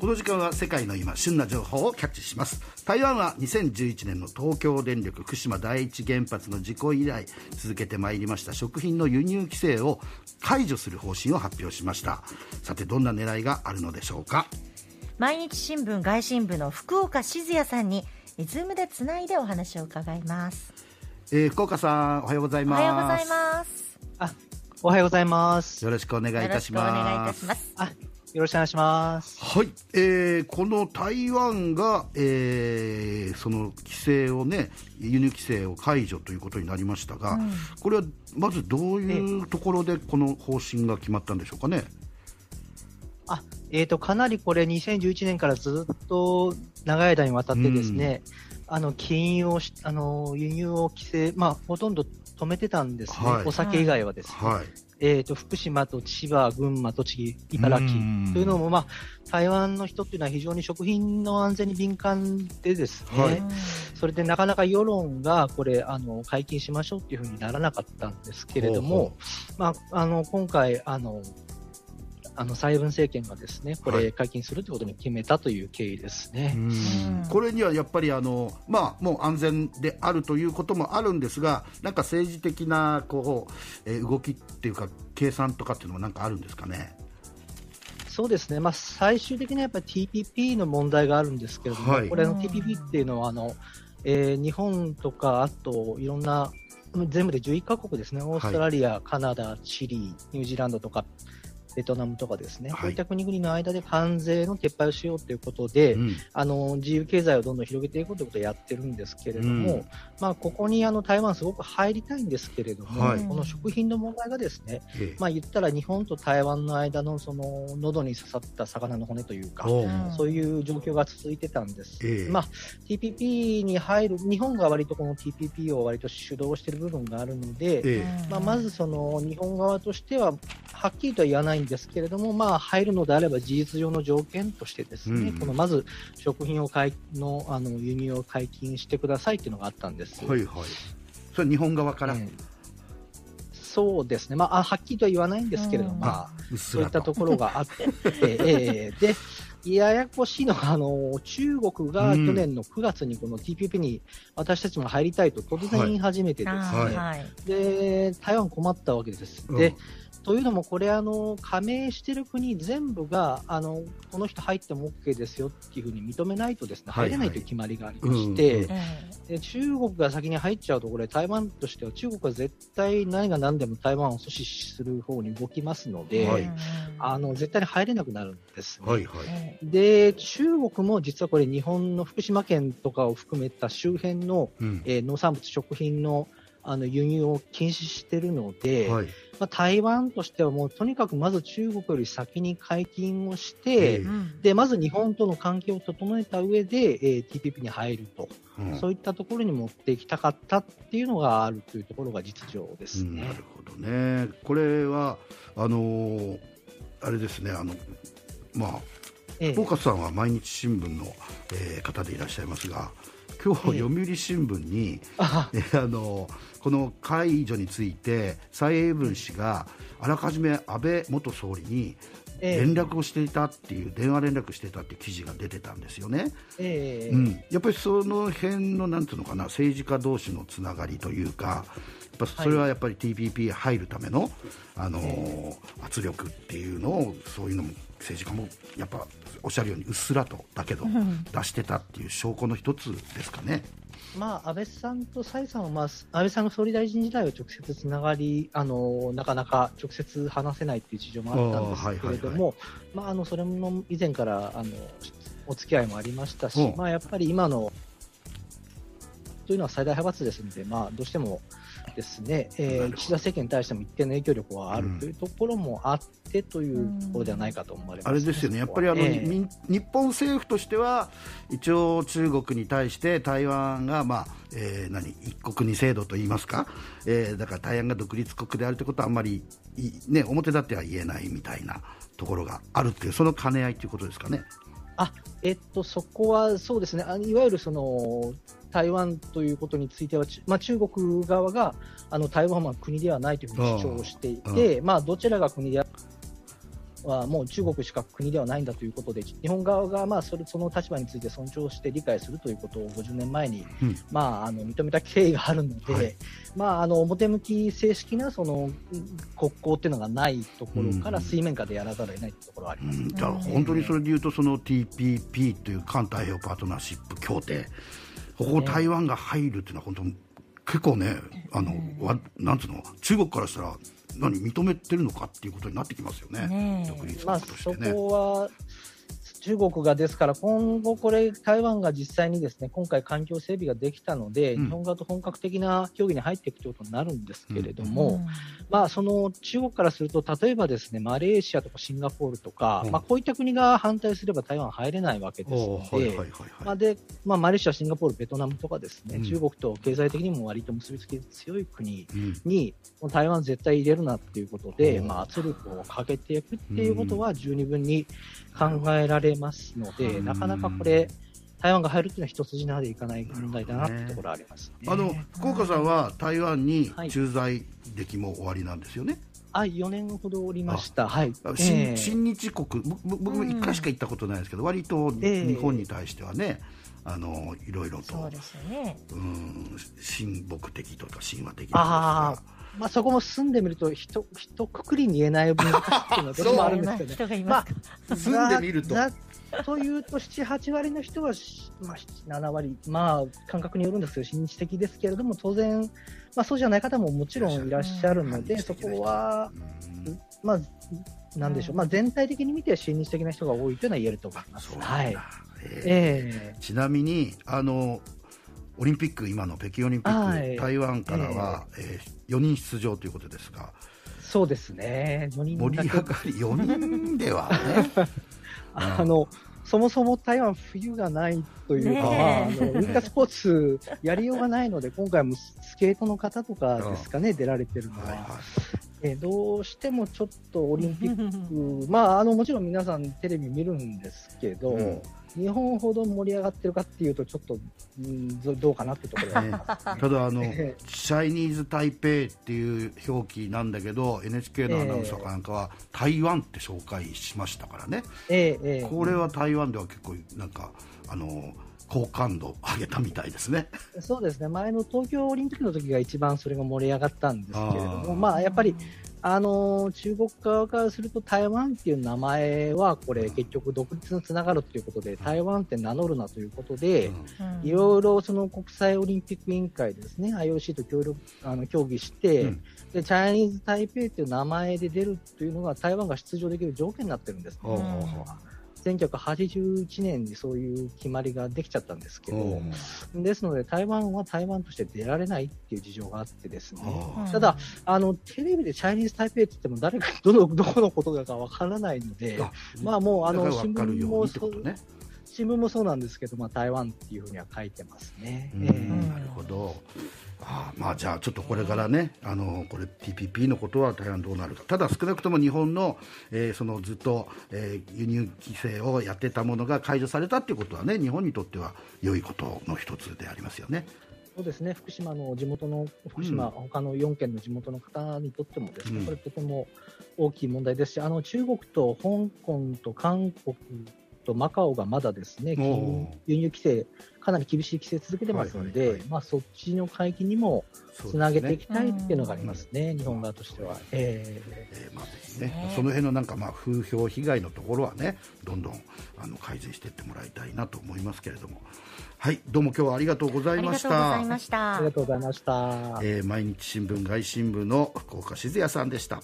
この時間は世界の今旬な情報をキャッチします。台湾は2011年の東京電力福島第一原発の事故以来続けてまいりました。食品の輸入規制を解除する方針を発表しました。さてどんな狙いがあるのでしょうか？毎日新聞外信部の福岡静也さんにズームでつないでお話を伺います、えー福岡さんおはようございおます。はようございます。あ、おはようございます。よろしくお願いいよろたししくお願いいますたします。あ、よろしくお願いします。はい、えーこの台湾が、えーその規制をね輸入規制を解除ということになりましたが、これはまずどういうところでこの方針が決まったんでしょうかね？あ、えっ、と、かなりこれ2011年からずっと長い間にわたってですね、あの、禁輸をし、あの、輸入を規制、まあ、ほとんど止めてたんですね。はい。お酒以外はですね。はい、えっ、と、福島と千葉、群馬、栃木、茨城うん。というのも、まあ、台湾の人っていうのは非常に食品の安全に敏感でですね、はい。それでなかなか世論がこれ、あの、解禁しましょうっていうふうにならなかったんですけれども、まあ、あの、今回、あの、あの、蔡英文政権がですね、こはい。れ解禁するということに決めたという経緯ですね。うん。うん。これにはやっぱりあの、まあ、もう安全であるということもあるんですが、なんか政治的なこう、えー動きっていうか、計算とかっていうのはなんかあるんですかね？そうですね、まあ、最終的にはやっぱり TPP の問題があるんですけれども、はい。これあの TPP っていうのはあの、えー日本とか、あといろんな、全部で11カ国ですね、オーストラリア、カナダ、チリ、ニュージーランドとか、ベトナムとかですね、はい。こういった国々の間で関税の撤廃をしようということで、うん。あの自由経済をどんどん広げていこうということをやってるんですけれども、うん。まあ、ここにあの台湾、すごく入りたいんですけれども、はい。この食品の問題がですね、ええ。まあ、言ったら日本と台湾の間のその喉に刺さった魚の骨というか、そういう状況が続いてたんです。ええ。まあ、TPP に入る、日本が割とこの TPP を割と主導している部分があるので、ええ。まあ、まずその日本側としては、はっきりとは言わないんですけれども、まあ、入るのであれば事実上の条件としてですね、うんこのまず食品を解のあの輸入を解禁してくださいっていうのがあったんです。はいはい。それは日本側から、ええ。そうですね、まあ、あはっきりとは言わないんですけれども、うんそうい。ったところがあって、ええで、ややこしいのが、あの、中国が去年の9月にこの TPP に私たちも入りたいと突然言い始めてですね、はい。で、台湾困ったわけです。うん。で、というのも、これ、あの、加盟してる国全部が、あの、この人入っても OK ですよっていうふうに認めないとですね、入れないという決まりがありまして、中国が先に入っちゃうと、これ、台湾としては、中国は絶対何が何でも台湾を阻止する方に動きますので、えはい。あの絶対に入れなくなるんです、ねはいはい。えで、中国も実はこれ、日本の福島県とかを含めた周辺の、うん。えー農産物、食品のあの輸入を禁止してるので、はい。まあ、台湾としてはもうとにかくまず中国より先に解禁をしえて、でまず日本との関係を整えた上で、えー TPP に入ると、うんそういったところに持っていきたかったっていうのがあるというところが実情ですね。うんなるほどね。これはあのーあれですね。あのまあええフォーカスさんは毎日新聞の、えー方でいらっしゃいますが、今日ええ読売新聞に、あえーあのこの解除について蔡英文氏があらかじめ安倍元総理にええ連絡をしていたっていう、電話連絡していたって記事が出てたんですよね。ええ。うん、やっぱりその辺のなんていうのかな政治家同士のつながりというかやっぱそれはやっぱり TPP 入るための、あのー圧力っていうのをそういうのも政治家もやっぱおっしゃるようにうっすらとだけどん。出してたっていう証拠の一つですかね。まあ、安倍さんと蔡さんは、まあ、安倍さんが総理大臣時代は直接つながり、あのなかなか直接話せないっていう事情もあったんですけれども、まあ、あのそれも以前からあのお付き合いもありましたしうん、まあ、やっぱり今のというのは最大派閥ですので、まあ、どうしてもですね、えー岸田政権に対しても一定の影響力はあるというところもあってというところではないかと思われます、あれですよね、やっぱりあの、ええ。み日本政府としては、一応、中国に対して台湾が、まあえー何一国二制度といいますか、えーだから台湾が独立国であるということは、あんまりい、ね、表立っては言えないみたいなところがあるっていう、その兼ね合いということですかね。あえっと、そこはそうですね、あいわゆるその台湾ということについては、ちまあ、中国側があの台湾は国ではないというふうに主張をしていああて、まあ、どちらが国であはもう中国しか国ではないんだということで、日本側がまあそれその立場について尊重して理解するということを50年前に、うん、まあ、あの認めた経緯があるので、はい、まあ、あの表向き正式なその国交っていうのがないところから水面下でやらざるを得ないところはあります、うん、だから本当にそれでいうとその TPP という環太平洋パートナーシップ協定ここ台湾が入るっていうのは本当結構ねあの、なんつうの中国からしたら何認めてるのかっていうことになってきますよね、ね独立国としてね。まあ、そこは中国がですから、今後、これ、台湾が実際にですね今回、環境整備ができたので、うん、日本側と本格的な協議に入っていくということになるんですけれども、うん、まあ、その中国からすると、例えばですねマレーシアとかシンガポールとか、うん、まあ、こういった国が反対すれば台湾入れないわけですので、まあでまあ、マレーシア、シンガポール、ベトナムとかですね、中国と経済的にも割と結びつき強い国に、台湾絶対入れるなっていうことで、まあ、圧力をかけていくっていうことは十二分に考えられますので、なかなかこれ、台湾が入るっていうのは一筋縄でいかない問題だなってところあります、ね、あの福岡さんは台湾に駐在歴も終わりなんですよね？はい、4年ほどおりました、はい、新新日国、僕も1回しか行ったことないですけど、割と日本に対してはね、あのいろいろと、そうですよね、うん。親睦的とか神話的とか。まあ、そこも住んでみるとひと、ひとくくりに言えない難しいっていうのはどうもあるんですけどね。まあ、住んでみると。というと、7、8割の人は、まあ、7割、まあ、感覚によるんですけど、親日的ですけれども、当然、まあ、そうじゃない方ももちろんいらっしゃるので、そこは、まあ、なんでしょう、まあ、全体的に見て親日的な人が多いというのは言えると思います。はい、えー、ちなみにあのオリンピック、今の北京オリンピック、はい、台湾からは、えー、えー、4人出場ということですが、そうですね、4人盛り上がり、4人ではね。あのそもそも台湾、冬がないというか、まあ、あのウィンタースポーツやりようがないので、今回もスケートの方とかですかね、出られてるのは。はいはい。えどうしてもちょっとオリンピック、まあ、あのもちろん皆さんテレビ見るんですけど、うん、日本ほど盛り上がってるかっていうと、ちょっと、うん、どうかなってところ、ね、ただあの、チャイニーズ・台北っていう表記なんだけど、NHK のアナウンサーかなんかは、台湾って紹介しましたからね、えーえー、これは台湾では結構、なんか、あの好感度上げたみたいですね。そうですね。前の東京オリンピックの時が一番それが盛り上がったんですけれども、まあやっぱりあの中国側からすると台湾っていう名前はこれ結局独立につながるということで台湾って名乗るなということで、いろいろその国際オリンピック委員会ですね IOC と協力あの協議して、うん、でチャイニーズ・台北っていう名前で出るというのが台湾が出場できる条件になってるんです、ね。1981年にそういう決まりができちゃったんですけど、ですので台湾は台湾として出られないっていう事情があってですね、ただあの、テレビでチャイニーズ・台北って言っても誰かどのどこのことだかわからないので、まあもうあの新聞もそう、ね、新聞もそうなんですけど、まあ、台湾っていうふうには書いてますね。えー、なるほど。あまあ、じゃあ、ちょっとこれからね、あのこれ TPP のことは台湾どうなるか、ただ少なくとも日本の,、えー、そのずっと、えー、輸入規制をやってたものが解除されたということはね、日本にとっては良いことの一つでありますよね。そうですね。福島の地元の福島、うん、他の4県の地元の方にとってもですね、これとても大きい問題ですし、あの中国と香港と韓国とマカオがまだですね、輸入規制、かなり厳しい規制続けてますので、はいはいはい、まあ、そっちの海域にもつなげていきたいっていうのがありますね、すね日本側としては。えー、えー、まあね、その辺のなんかまあ風評被害のところはね、どんどんあの改善していってもらいたいなと思いますけれども。はい、どうも今日はありがとうございました。ありがとうございました。ありがとうございました。えー、毎日新聞外新聞の福岡静也さんでした。